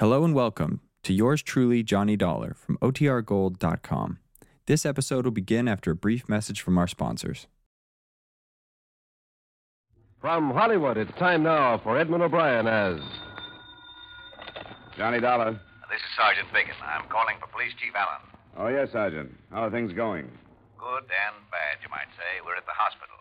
Hello and welcome to yours truly, Johnny Dollar from OTRGold.com. This episode will begin after a brief message from our sponsors. From Hollywood, it's time now for Edmond O'Brien as. Johnny Dollar. This is Sergeant Biggin. I'm calling for Police Chief Allen. Oh, yes, Sergeant. How are things going? Good and bad, you might say. We're at the hospital.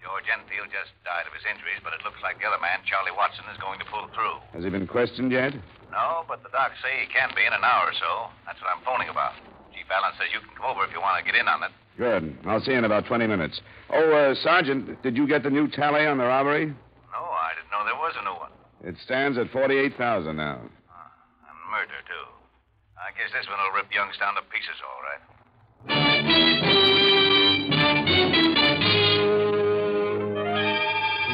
George Enfield just died of his injuries, but it looks like the other man, Charlie Watson, is going to pull through. Has he been questioned yet? No, but the docs say he can be in an hour or so. That's what I'm phoning about. Chief Allen says you can come over if you want to get in on it. Good. I'll see you in about 20 minutes. Oh, uh, Sergeant, did you get the new tally on the robbery? No, I didn't know there was a new one. It stands at 48,000 now. And murder, too. I guess this one will rip Youngstown to pieces, all right.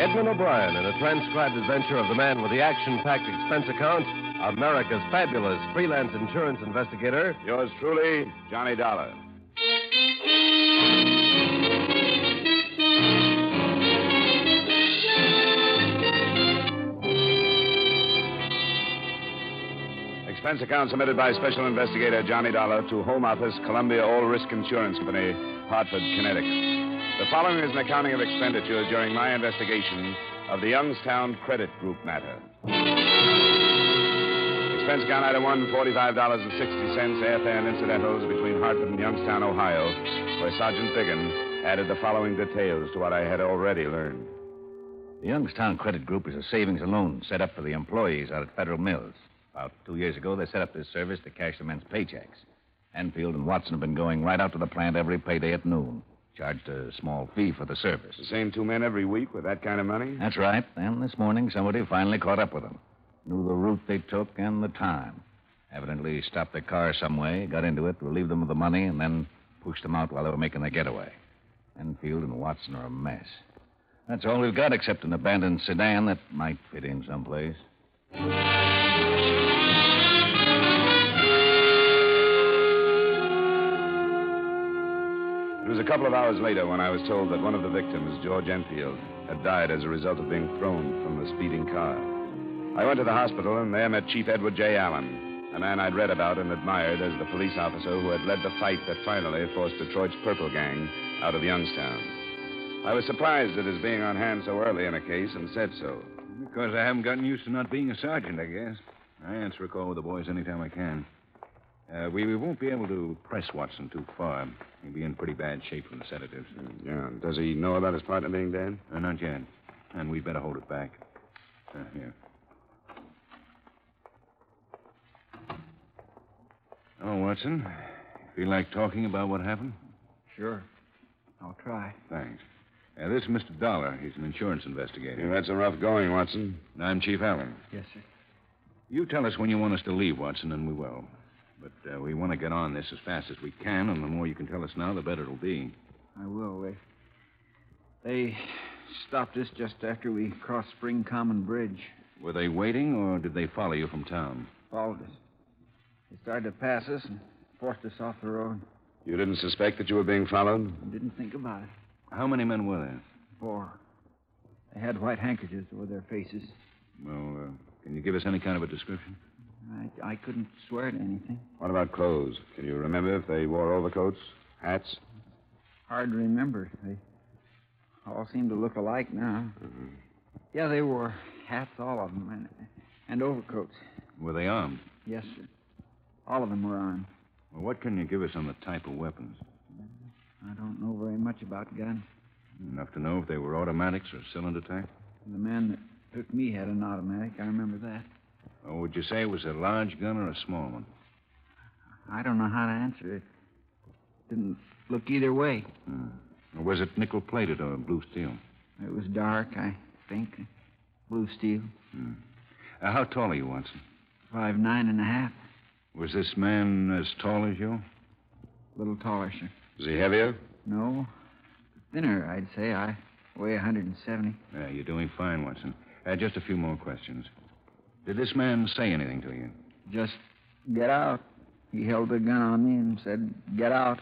Edmond O'Brien in a transcribed adventure of the man with the action packed expense account, America's fabulous freelance insurance investigator. Yours truly, Johnny Dollar. Expense account submitted by Special Investigator Johnny Dollar to Home Office, Columbia All Risk Insurance Company, Hartford, Connecticut. The following is an accounting of expenditures during my investigation of the Youngstown Credit Group matter. Expense account item one, $45.60 airfare and incidentals between Hartford and Youngstown, Ohio, where Sergeant Biggin added the following details to what I had already learned. The Youngstown Credit Group is a savings and loan set up for the employees out at Federal Mills. About two years ago, they set up this service to cash the men's paychecks. Enfield and Watson have been going right out to the plant every payday at noon. Charged a small fee for the service. The same two men every week with that kind of money? That's right. And this morning, somebody finally caught up with them. Knew the route they took and the time. Evidently stopped their car some way, got into it, relieved them of the money, and then pushed them out while they were making their getaway. Enfield and Watson are a mess. That's all we've got except an abandoned sedan that might fit in someplace. It was a couple of hours later when I was told that one of the victims, George Enfield, had died as a result of being thrown from the speeding car. I went to the hospital and there met Chief Edward J. Allen, a man I'd read about and admired as the police officer who had led the fight that finally forced Detroit's Purple Gang out of Youngstown. I was surprised at his being on hand so early in a case and said so. Because I haven't gotten used to not being a sergeant, I guess. I answer a call with the boys anytime I can. Uh, we, we won't be able to press Watson too far. He'll be in pretty bad shape from the sedatives. Yeah. Does he know about his partner being dead? Uh, not yet. And we'd better hold it back. Uh, here. Oh, Watson. Feel like talking about what happened? Sure. I'll try. Thanks. Uh, this is Mr. Dollar. He's an insurance investigator. You've had some rough going, Watson. And I'm Chief Allen. Yes, sir. You tell us when you want us to leave, Watson, and we will. But uh, we want to get on this as fast as we can, and the more you can tell us now, the better it'll be. I will. They, they stopped us just after we crossed Spring Common Bridge. Were they waiting, or did they follow you from town? Followed us. They started to pass us and forced us off the road. You didn't suspect that you were being followed? I Didn't think about it. How many men were there? Four. They had white handkerchiefs over their faces. Well, uh, can you give us any kind of a description? I, I couldn't swear to anything. What about clothes? Can you remember if they wore overcoats, hats? Hard to remember. They all seem to look alike now. Mm-hmm. Yeah, they wore hats, all of them, and, and overcoats. Were they armed? Yes, sir. All of them were armed. Well, what can you give us on the type of weapons? I don't know very much about guns. Enough to know if they were automatics or cylinder type? The man that took me had an automatic. I remember that. Or would you say it was a large gun or a small one? I don't know how to answer it. Didn't look either way. Hmm. Or was it nickel plated or blue steel? It was dark, I think. Blue steel. Hmm. Uh, how tall are you, Watson? Five nine and a half. Was this man as tall as you? A little taller, sir. Is he heavier? No. Thinner, I'd say. I weigh 170. Yeah, you're doing fine, Watson. Uh, just a few more questions. Did this man say anything to you? Just get out. He held the gun on me and said, get out.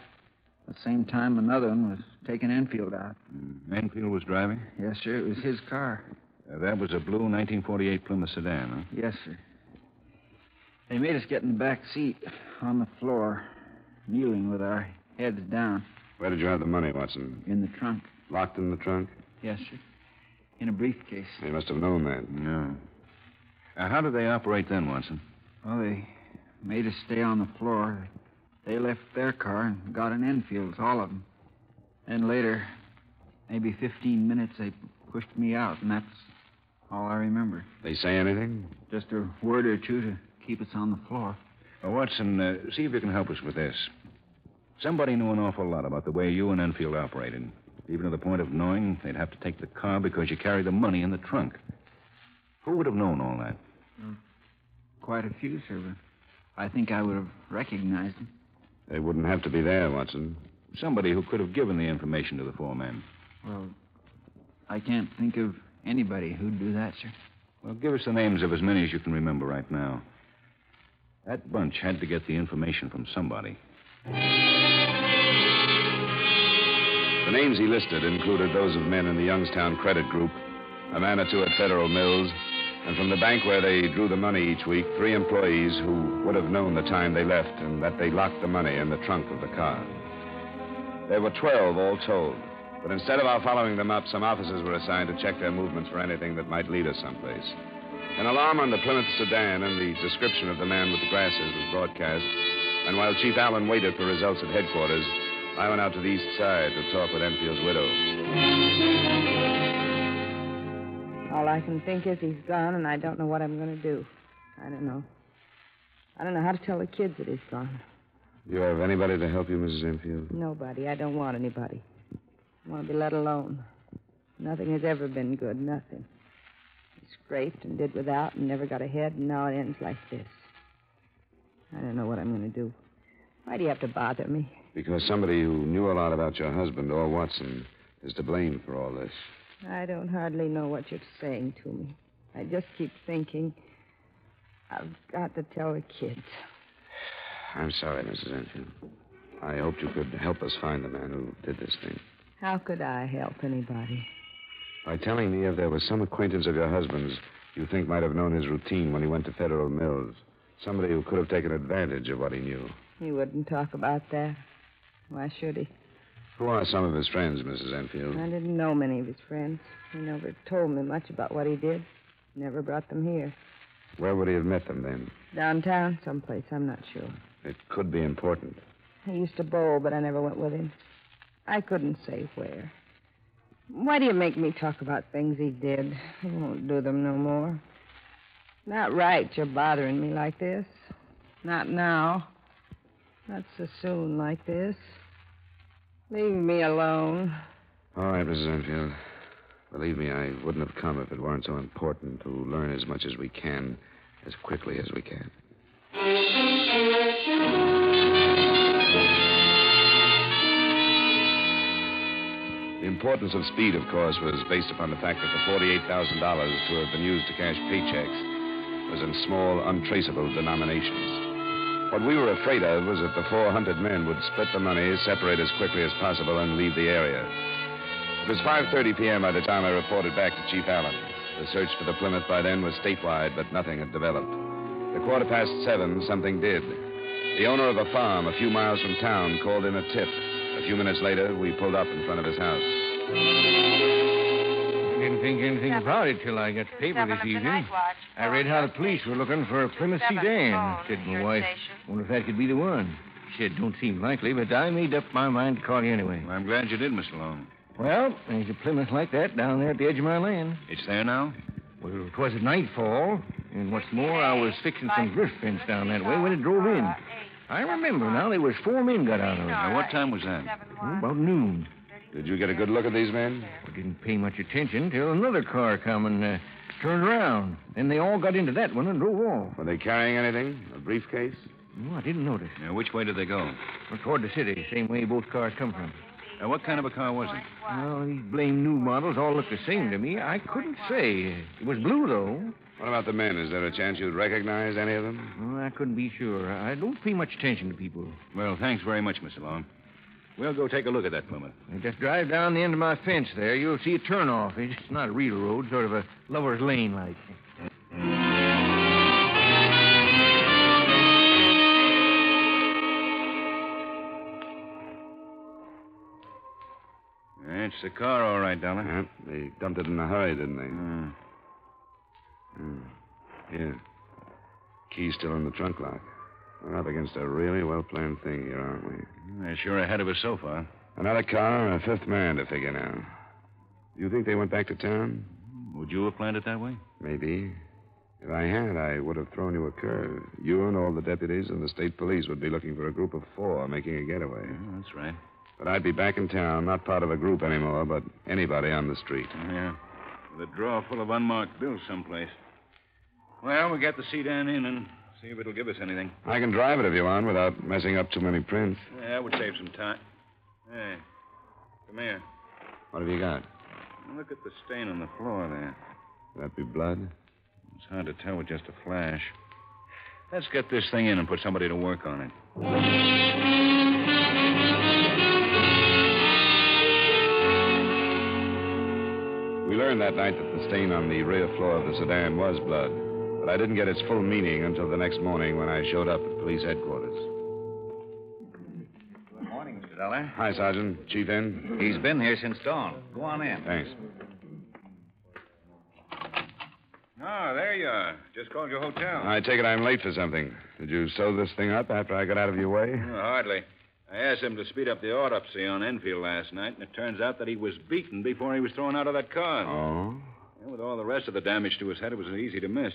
At the same time, another one was taking Enfield out. Mm. Enfield was driving? Yes, sir. It was his car. Uh, that was a blue 1948 Plymouth sedan, huh? Yes, sir. They made us get in the back seat on the floor, kneeling with our heads down Where did you have the money, Watson? in the trunk. Locked in the trunk? Yes, sir. In a briefcase. They must have known that. No. Uh, how did they operate then, Watson? Well, they made us stay on the floor. They left their car and got in Enfield's, all of them. Then later, maybe 15 minutes, they pushed me out, and that's all I remember. They say anything? Just a word or two to keep us on the floor. Watson, uh, see if you can help us with this. Somebody knew an awful lot about the way you and Enfield operated, even to the point of knowing they'd have to take the car because you carried the money in the trunk. Who would have known all that? Quite a few, sir, but I think I would have recognized them. They wouldn't have to be there, Watson. Somebody who could have given the information to the four men. Well, I can't think of anybody who'd do that, sir. Well, give us the names of as many as you can remember right now. That bunch had to get the information from somebody. The names he listed included those of men in the Youngstown Credit Group, a man or two at Federal Mills, and from the bank where they drew the money each week, three employees who would have known the time they left and that they locked the money in the trunk of the car. There were 12 all told, but instead of our following them up, some officers were assigned to check their movements for anything that might lead us someplace. An alarm on the Plymouth sedan and the description of the man with the glasses was broadcast, and while Chief Allen waited for results at headquarters, I went out to the east side to talk with Enfield's widow. All I can think is he's gone, and I don't know what I'm going to do. I don't know. I don't know how to tell the kids that he's gone. You have anybody to help you, Mrs. Enfield? Nobody. I don't want anybody. I want to be let alone. Nothing has ever been good. Nothing. Scraped and did without and never got ahead, and now it ends like this. I don't know what I'm going to do. Why do you have to bother me? Because somebody who knew a lot about your husband, or Watson, is to blame for all this. I don't hardly know what you're saying to me. I just keep thinking I've got to tell the kids. I'm sorry, Mrs. Enfield. I hoped you could help us find the man who did this thing. How could I help anybody? By telling me if there was some acquaintance of your husband's you think might have known his routine when he went to Federal Mills. Somebody who could have taken advantage of what he knew. He wouldn't talk about that. Why should he? Who are some of his friends, Mrs. Enfield? I didn't know many of his friends. He never told me much about what he did. Never brought them here. Where would he have met them then? Downtown, someplace, I'm not sure. It could be important. He used to bowl, but I never went with him. I couldn't say where. Why do you make me talk about things he did? I won't do them no more. Not right you're bothering me like this. Not now. Not so soon like this. Leave me alone. All right, Mrs. Enfield. Believe me, I wouldn't have come if it weren't so important to learn as much as we can, as quickly as we can. The importance of speed, of course, was based upon the fact that the $48,000 to have been used to cash paychecks was in small, untraceable denominations. What we were afraid of was that the 400 men would split the money, separate as quickly as possible, and leave the area. It was 5.30 p.m. by the time I reported back to Chief Allen. The search for the Plymouth by then was statewide, but nothing had developed. At quarter past seven, something did. The owner of a farm a few miles from town called in a tip. A few minutes later, we pulled up in front of his house. I Didn't think anything about it till I got the paper this evening. I read how the police were looking for a Plymouth sedan. Said my wife, wonder if that could be the one. She said, don't seem likely, but I made up my mind to call you anyway. I'm glad you did, Mr. Long. Well, there's a Plymouth like that down there at the edge of my land. It's there now? Well, it was at nightfall, and what's more, I was fixing some drift fence down that way when it drove in. I remember now there was four men got out of it. Now, what time was that? Oh, about noon. Did you get a good look at these men? I didn't pay much attention till another car come and uh, turned around. Then they all got into that one and drove off. Were they carrying anything? A briefcase? No, I didn't notice. Now, which way did they go? Well, toward the city, same way both cars come from. Now, what kind of a car was it? Well, these blame new models all look the same to me. I couldn't say. It was blue, though. What about the men? Is there a chance you'd recognize any of them? Well, I couldn't be sure. I don't pay much attention to people. Well, thanks very much, Mr. Long. We'll go take a look at that Plymouth. Just drive down the end of my fence there. You'll see a turnoff. It's not a real road, sort of a lover's lane like. It's the car, all right, Dollar. Yeah, they dumped it in a hurry, didn't they? Mm. Hmm. Yeah. Key's still in the trunk lock. We're up against a really well planned thing here, aren't we? They're sure ahead of us so far. Another car and a fifth man to figure now. You think they went back to town? Would you have planned it that way? Maybe. If I had, I would have thrown you a curve. You and all the deputies and the state police would be looking for a group of four making a getaway. Yeah, that's right. But I'd be back in town, not part of a group anymore, but anybody on the street. Yeah. With a drawer full of unmarked bills someplace. Well, we got the sedan in and see if it'll give us anything. I can drive it if you want without messing up too many prints. Yeah, that would save some time. Hey, come here. What have you got? Look at the stain on the floor there. Could That be blood? It's hard to tell with just a flash. Let's get this thing in and put somebody to work on it. We learned that night that the stain on the rear floor of the sedan was blood, but I didn't get its full meaning until the next morning when I showed up at police headquarters. Good morning, Mr. Dollar. Hi, Sergeant. Chief in? He's been here since dawn. Go on in. Thanks. Oh, there you are. Just called your hotel. I take it I'm late for something. Did you sew this thing up after I got out of your way? Oh, hardly. I asked him to speed up the autopsy on Enfield last night, and it turns out that he was beaten before he was thrown out of that car. Oh? And with all the rest of the damage to his head, it was easy to miss.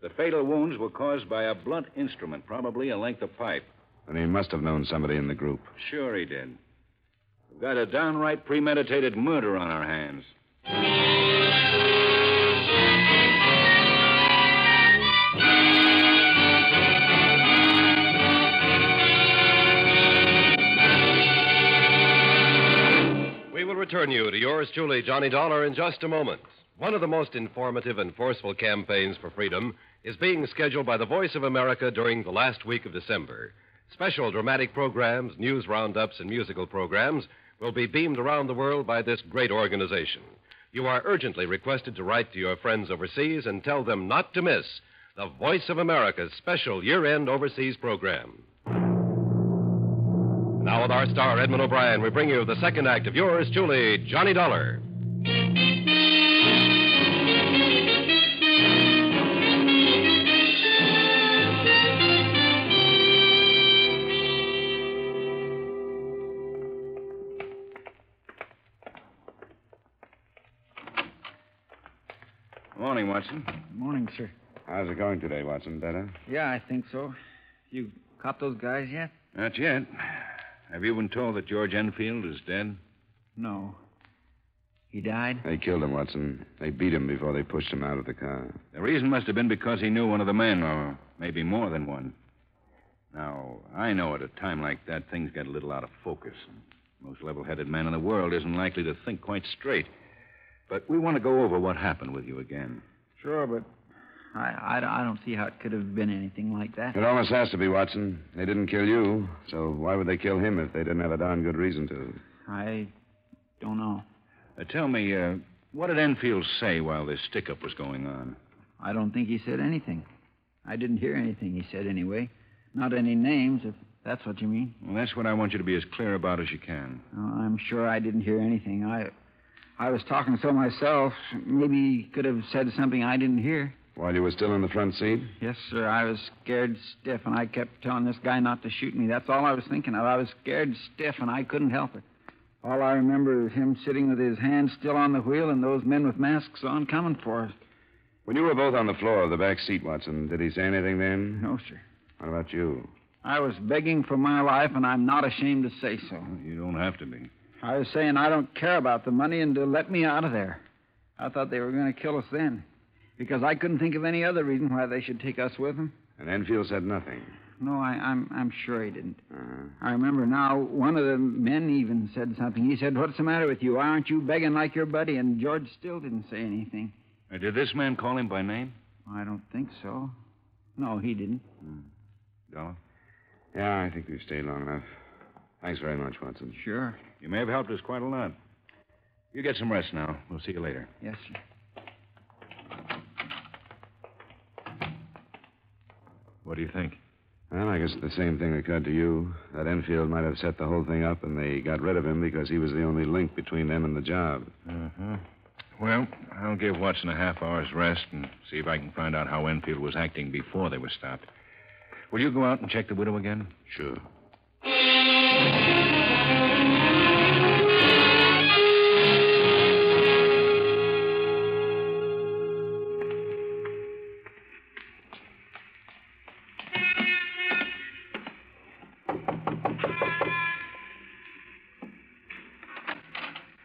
But the fatal wounds were caused by a blunt instrument, probably a length of pipe. And he must have known somebody in the group. Sure he did. We've got a downright premeditated murder on our hands. We will return you to yours truly, Johnny Dollar, in just a moment. One of the most informative and forceful campaigns for freedom is being scheduled by the Voice of America during the last week of December. Special dramatic programs, news roundups, and musical programs will be beamed around the world by this great organization. You are urgently requested to write to your friends overseas and tell them not to miss the Voice of America's special year end overseas program. Now, with our star, Edmond O'Brien, we bring you the second act of yours truly, Johnny Dollar. Morning, Watson. Morning, sir. How's it going today, Watson? Better? Yeah, I think so. You caught those guys yet? Not yet. Have you been told that George Enfield is dead? No. He died? They killed him, Watson. They beat him before they pushed him out of the car. The reason must have been because he knew one of the men, or maybe more than one. Now, I know at a time like that, things get a little out of focus. Most level headed man in the world isn't likely to think quite straight. But we want to go over what happened with you again. Sure, but I, I, I don't see how it could have been anything like that. It almost has to be, Watson. They didn't kill you, so why would they kill him if they didn't have a darn good reason to? I don't know. Uh, tell me, uh, what did Enfield say while this stick up was going on? I don't think he said anything. I didn't hear anything he said anyway. Not any names, if that's what you mean. Well, that's what I want you to be as clear about as you can. Oh, I'm sure I didn't hear anything. I I was talking so myself. Maybe he could have said something I didn't hear. While you were still in the front seat? Yes, sir. I was scared stiff, and I kept telling this guy not to shoot me. That's all I was thinking of. I was scared stiff, and I couldn't help it. All I remember is him sitting with his hands still on the wheel and those men with masks on coming for us. When you were both on the floor of the back seat, Watson, did he say anything then? No, sir. What about you? I was begging for my life, and I'm not ashamed to say so. You don't have to be. I was saying I don't care about the money and to let me out of there. I thought they were going to kill us then. Because I couldn't think of any other reason why they should take us with them. And Enfield said nothing. No, I, I'm I'm sure he didn't. Uh-huh. I remember now. One of the men even said something. He said, "What's the matter with you? Why aren't you begging like your buddy?" And George still didn't say anything. Uh, did this man call him by name? I don't think so. No, he didn't. Dollar? Yeah, I think we've stayed long enough. Thanks very much, Watson. Sure. You may have helped us quite a lot. You get some rest now. We'll see you later. Yes, sir. What do you think? Well, I guess the same thing occurred to you. That Enfield might have set the whole thing up, and they got rid of him because he was the only link between them and the job. Uh-huh. Well, I'll give Watson a half hour's rest and see if I can find out how Enfield was acting before they were stopped. Will you go out and check the widow again? Sure.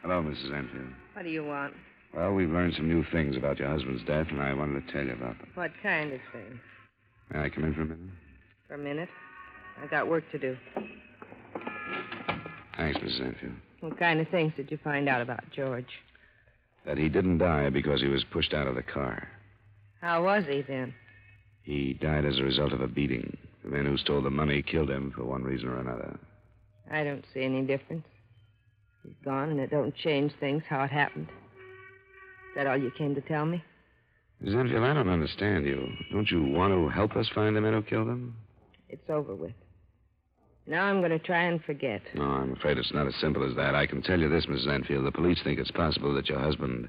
Hello, Mrs. Enfield. What do you want? Well, we've learned some new things about your husband's death, and I wanted to tell you about them. What kind of thing? May I come in for a minute? For a minute. I've got work to do. Thanks, Mrs. Enfield. What kind of things did you find out about George? That he didn't die because he was pushed out of the car. How was he then? He died as a result of a beating. The men who stole the money killed him for one reason or another. I don't see any difference. He's gone, and it don't change things how it happened. Is that all you came to tell me? Mrs. Enfield, I don't understand you. Don't you want to help us find the men who killed him? It's over with. Now I'm going to try and forget. No, I'm afraid it's not as simple as that. I can tell you this, Mrs. Enfield. The police think it's possible that your husband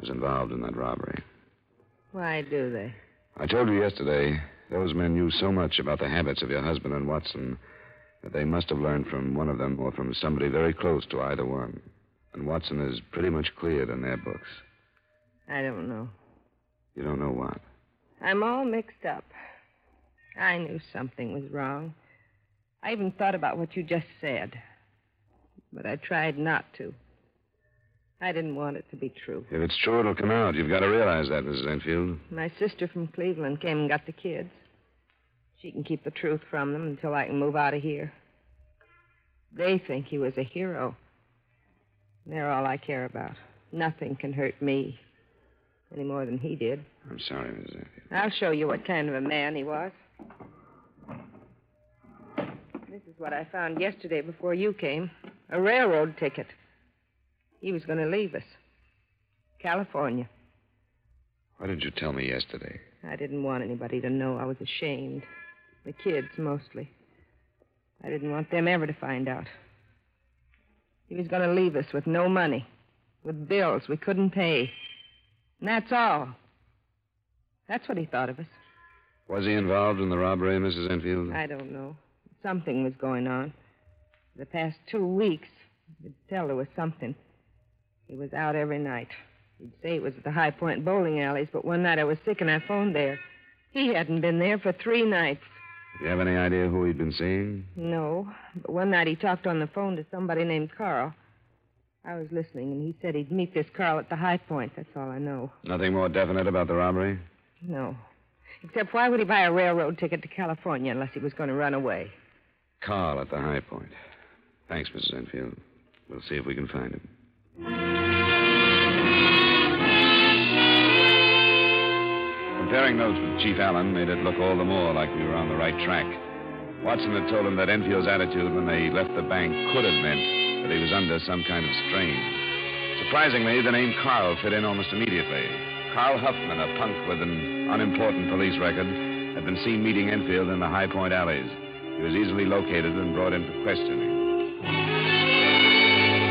was involved in that robbery. Why do they? I told you yesterday, those men knew so much about the habits of your husband and Watson that they must have learned from one of them or from somebody very close to either one. And Watson is pretty much cleared in their books. I don't know. You don't know what? I'm all mixed up. I knew something was wrong. I even thought about what you just said. But I tried not to. I didn't want it to be true. If it's true, it'll come out. You've got to realize that, Mrs. Enfield. My sister from Cleveland came and got the kids. She can keep the truth from them until I can move out of here. They think he was a hero. They're all I care about. Nothing can hurt me any more than he did. I'm sorry, Mrs. Enfield. I'll show you what kind of a man he was. Is what I found yesterday before you came a railroad ticket. He was going to leave us. California. Why didn't you tell me yesterday? I didn't want anybody to know I was ashamed. The kids, mostly. I didn't want them ever to find out. He was going to leave us with no money, with bills we couldn't pay. And that's all. That's what he thought of us. Was he involved in the robbery, Mrs. Enfield? I don't know. Something was going on. For the past two weeks, you could tell there was something. He was out every night. He'd say it was at the High Point bowling alleys, but one night I was sick and I phoned there. He hadn't been there for three nights. Do you have any idea who he'd been seeing? No, but one night he talked on the phone to somebody named Carl. I was listening, and he said he'd meet this Carl at the High Point. That's all I know. Nothing more definite about the robbery? No. Except why would he buy a railroad ticket to California unless he was going to run away? Carl at the High Point. Thanks, Mrs. Enfield. We'll see if we can find him. Comparing notes with Chief Allen made it look all the more like we were on the right track. Watson had told him that Enfield's attitude when they left the bank could have meant that he was under some kind of strain. Surprisingly, the name Carl fit in almost immediately. Carl Huffman, a punk with an unimportant police record, had been seen meeting Enfield in the High Point alleys. He was easily located and brought in for questioning.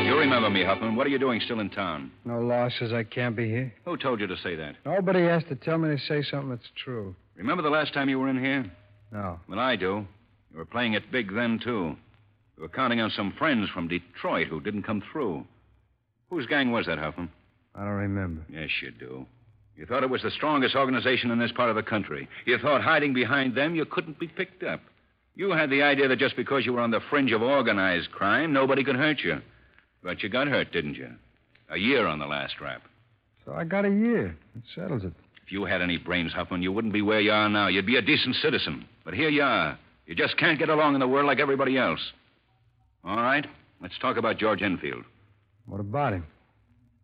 You remember me, Huffman. What are you doing still in town? No law says I can't be here. Who told you to say that? Nobody has to tell me to say something that's true. Remember the last time you were in here? No. Well, I do. You were playing it big then, too. You were counting on some friends from Detroit who didn't come through. Whose gang was that, Huffman? I don't remember. Yes, you do. You thought it was the strongest organization in this part of the country. You thought hiding behind them you couldn't be picked up. You had the idea that just because you were on the fringe of organized crime, nobody could hurt you. But you got hurt, didn't you? A year on the last rap. So I got a year. It settles it. If you had any brains, Huffman, you wouldn't be where you are now. You'd be a decent citizen. But here you are. You just can't get along in the world like everybody else. All right, let's talk about George Enfield. What about him?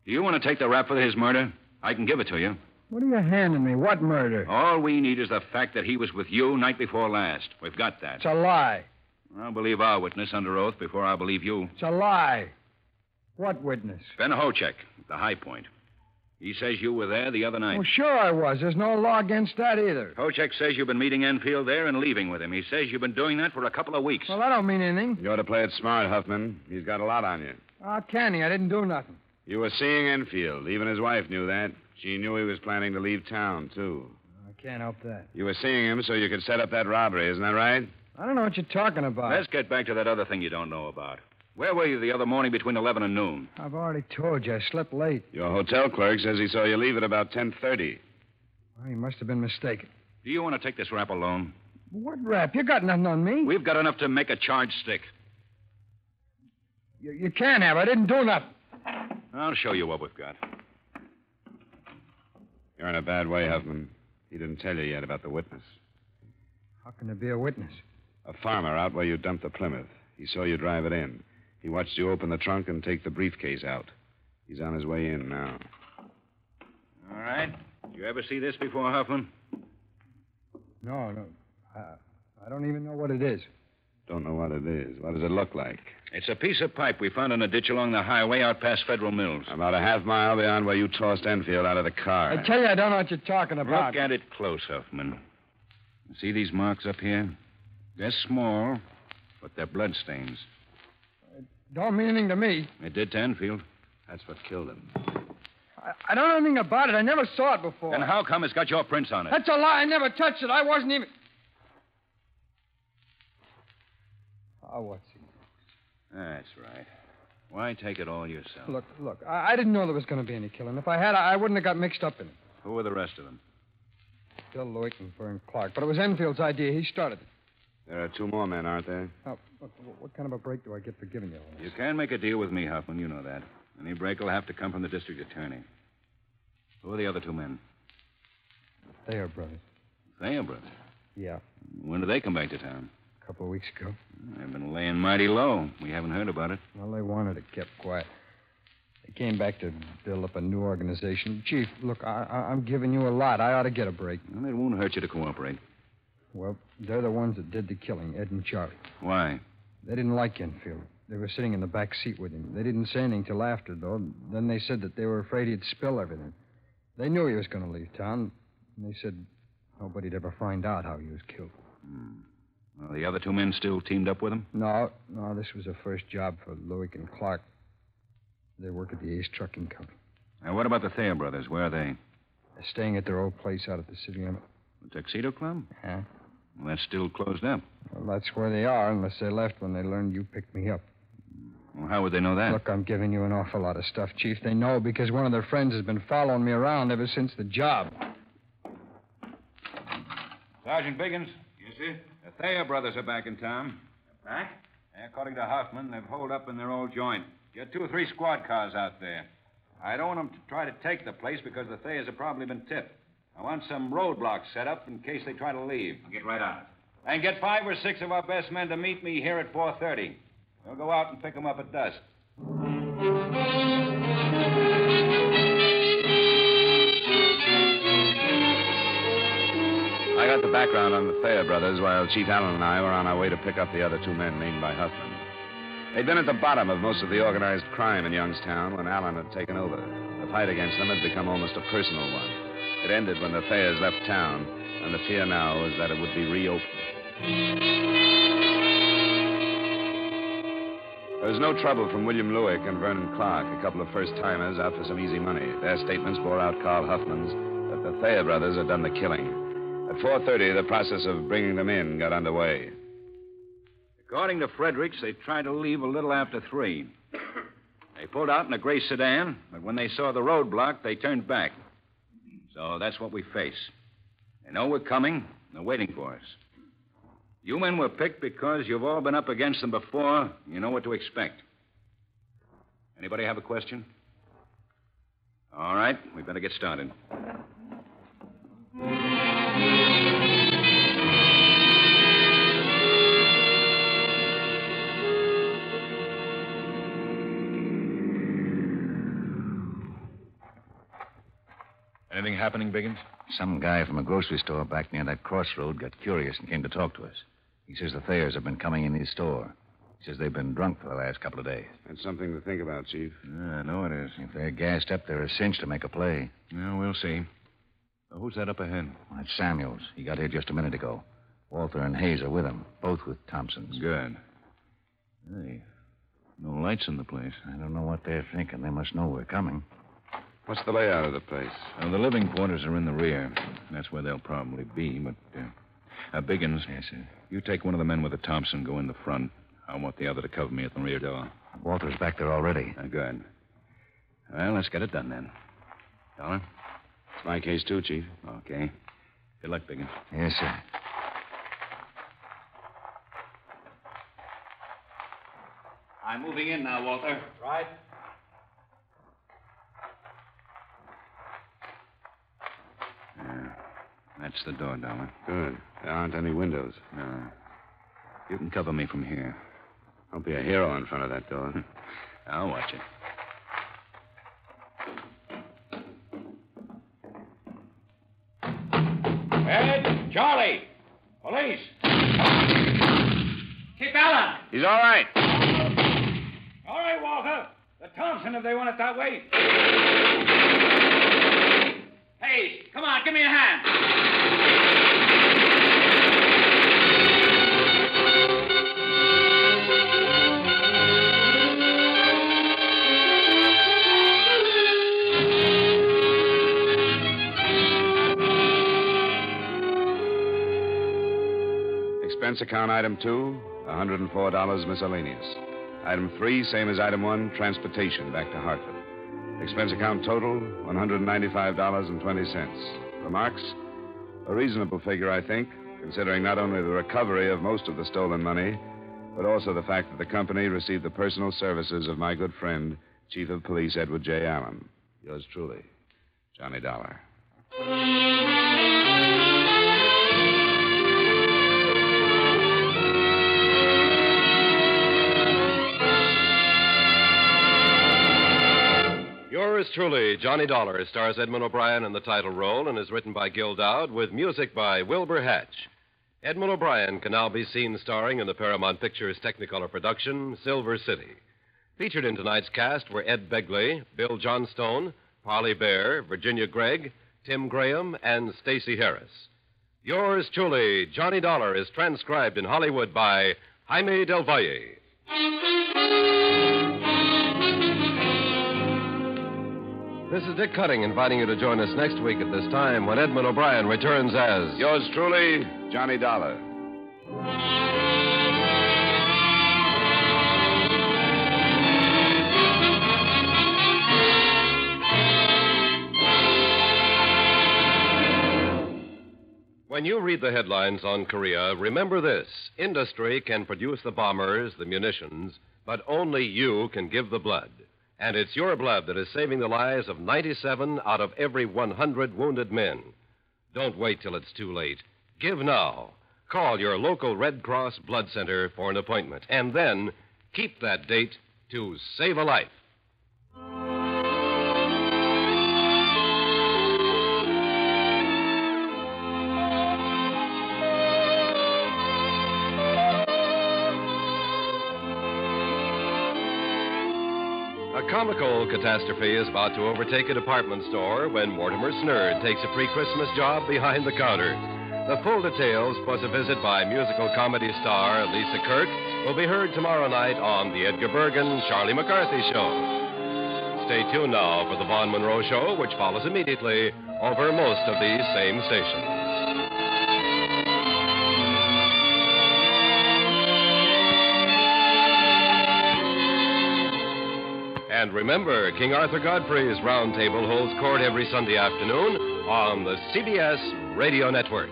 Do you want to take the rap for his murder? I can give it to you. What are you handing me? What murder? All we need is the fact that he was with you night before last. We've got that. It's a lie. I'll believe our witness under oath before I believe you. It's a lie. What witness? Ben Hochek, the High Point. He says you were there the other night. Well, sure I was. There's no law against that either. Kochek says you've been meeting Enfield there and leaving with him. He says you've been doing that for a couple of weeks. Well, that don't mean anything. You ought to play it smart, Huffman. He's got a lot on you. How can he? I didn't do nothing. You were seeing Enfield. Even his wife knew that. She knew he was planning to leave town, too. I can't help that. You were seeing him so you could set up that robbery, isn't that right? I don't know what you're talking about. Let's get back to that other thing you don't know about. Where were you the other morning between 11 and noon? I've already told you. I slept late. Your hotel clerk says he saw you leave at about 10.30. Well, he must have been mistaken. Do you want to take this rap alone? What rap? You got nothing on me. We've got enough to make a charge stick. You, you can't have. I didn't do nothing. I'll show you what we've got. You're in a bad way, Huffman. He didn't tell you yet about the witness. How can there be a witness? A farmer out where you dumped the Plymouth. He saw you drive it in. He watched you open the trunk and take the briefcase out. He's on his way in now. All right. Did You ever see this before, Huffman? No, no. I, I don't even know what it is. Don't know what it is. What does it look like? It's a piece of pipe we found in a ditch along the highway out past Federal Mills. About a half mile beyond where you tossed Enfield out of the car. I tell you, I don't know what you're talking about. Look at it close, Huffman. See these marks up here? They're small, but they're bloodstains. Don't mean anything to me. It did to Enfield. That's what killed him. I, I don't know anything about it. I never saw it before. Then how come it's got your prints on it? That's a lie. I never touched it. I wasn't even. Oh, what's he? That's right. Why take it all yourself? Look, look. I, I didn't know there was going to be any killing. If I had, I, I wouldn't have got mixed up in it. Who were the rest of them? Bill Lewick and Vern Clark. But it was Enfield's idea. He started it. There are two more men, aren't there? Oh, what, what kind of a break do I get for giving you all this? You can make a deal with me, Huffman. You know that. Any break will have to come from the district attorney. Who are the other two men? They are brothers. Thayer brothers. Yeah, When do they come back to town? A couple of weeks ago. They've been laying mighty low. We haven't heard about it. Well, they wanted it kept quiet. They came back to build up a new organization. Chief, look, I, I, I'm giving you a lot. I ought to get a break. Well, it won't hurt you to cooperate. Well, they're the ones that did the killing, Ed and Charlie. Why? They didn't like Enfield. They were sitting in the back seat with him. They didn't say anything till after, though. Then they said that they were afraid he'd spill everything. They knew he was going to leave town, and they said nobody'd ever find out how he was killed. Hmm. Well, the other two men still teamed up with him? No, no, this was a first job for Lewick and Clark. They work at the Ace Trucking Company. Now, what about the Thayer brothers? Where are they? They're staying at their old place out at the city limit. The Tuxedo Club? Yeah. Well, that's still closed up. Well, that's where they are, unless they left when they learned you picked me up. Well, how would they know that? Look, I'm giving you an awful lot of stuff, Chief. They know because one of their friends has been following me around ever since the job. Sergeant Biggins. Sir? The uh, Thayer brothers are back in town. Back? according to Hoffman, they've holed up in their old joint. Get two or three squad cars out there. I don't want them to try to take the place because the Thayers have probably been tipped. I want some roadblocks set up in case they try to leave. I'll get right on it. And get five or six of our best men to meet me here at 4.30. We'll go out and pick them up at dusk. Got the background on the Thayer brothers while Chief Allen and I were on our way to pick up the other two men named by Huffman. They'd been at the bottom of most of the organized crime in Youngstown when Allen had taken over. The fight against them had become almost a personal one. It ended when the Thayers left town, and the fear now was that it would be reopened. There was no trouble from William Lewick and Vernon Clark, a couple of first timers out for some easy money. Their statements bore out Carl Huffman's that the Thayer brothers had done the killing. At 4.30, the process of bringing them in got underway. According to Fredericks, they tried to leave a little after three. They pulled out in a gray sedan, but when they saw the roadblock, they turned back. So that's what we face. They know we're coming, and they're waiting for us. You men were picked because you've all been up against them before. You know what to expect. Anybody have a question? All right, we better get started. Anything happening, Biggins? Some guy from a grocery store back near that crossroad got curious and came to talk to us. He says the Thayers have been coming in his store. He says they've been drunk for the last couple of days. That's something to think about, Chief. Yeah, I know it is. If they're gassed up, they're a cinch to make a play. Yeah, we'll see. Who's that up ahead? That's Samuels. He got here just a minute ago. Walter and Hayes are with him, both with Thompson's. Good. Hey, no lights in the place. I don't know what they're thinking. They must know we're coming. What's the layout of the place? Well, the living quarters are in the rear. That's where they'll probably be, but. Uh, uh, Biggins. Yes, sir. You take one of the men with the Thompson, go in the front. I want the other to cover me at the rear door. Walter's back there already. Uh, good. Well, let's get it done then. Dollar? It's my case, too, Chief. Okay. Good luck, Biggins. Yes, sir. I'm moving in now, Walter. Right. Yeah. That's the door, Dollar. Good. There aren't any windows. No. You can cover me from here. Don't be a hero in front of that door. I'll watch it. Ed, Charlie, police. Keep Allen. He's all right. All right, Walter. The Thompson, if they want it that way. Come on, give me a hand. Expense account item two, $104 miscellaneous. Item three, same as item one, transportation back to Hartford. Expense account total, $195.20. Remarks? A reasonable figure, I think, considering not only the recovery of most of the stolen money, but also the fact that the company received the personal services of my good friend, Chief of Police Edward J. Allen. Yours truly, Johnny Dollar. Yours truly, Johnny Dollar, stars Edmond O'Brien in the title role and is written by Gil Doud with music by Wilbur Hatch. Edmond O'Brien can now be seen starring in the Paramount Pictures Technicolor production, Silver City. Featured in tonight's cast were Ed Begley, Bill Johnstone, Parley Baer, Virginia Gregg, Tim Graham, and Stacy Harris. Yours truly, Johnny Dollar, is transcribed in Hollywood by Jaime Del Valle. This is Dick Cutting inviting you to join us next week at this time when Edmond O'Brien returns as. Yours truly, Johnny Dollar. When you read the headlines on Korea, remember this industry can produce the bombers, the munitions, but only you can give the blood. And it's your blood that is saving the lives of 97 out of every 100 wounded men. Don't wait till it's too late. Give now. Call your local Red Cross Blood Center for an appointment. And then keep that date to save a life. Comical catastrophe is about to overtake a department store when Mortimer Snerd takes a pre Christmas job behind the counter. The full details, plus a visit by musical comedy star Lisa Kirk, will be heard tomorrow night on The Edgar Bergen Charlie McCarthy Show. Stay tuned now for The Vaughn Monroe Show, which follows immediately over most of these same stations. And remember, King Arthur Godfrey's Roundtable holds court every Sunday afternoon on the CBS Radio Network.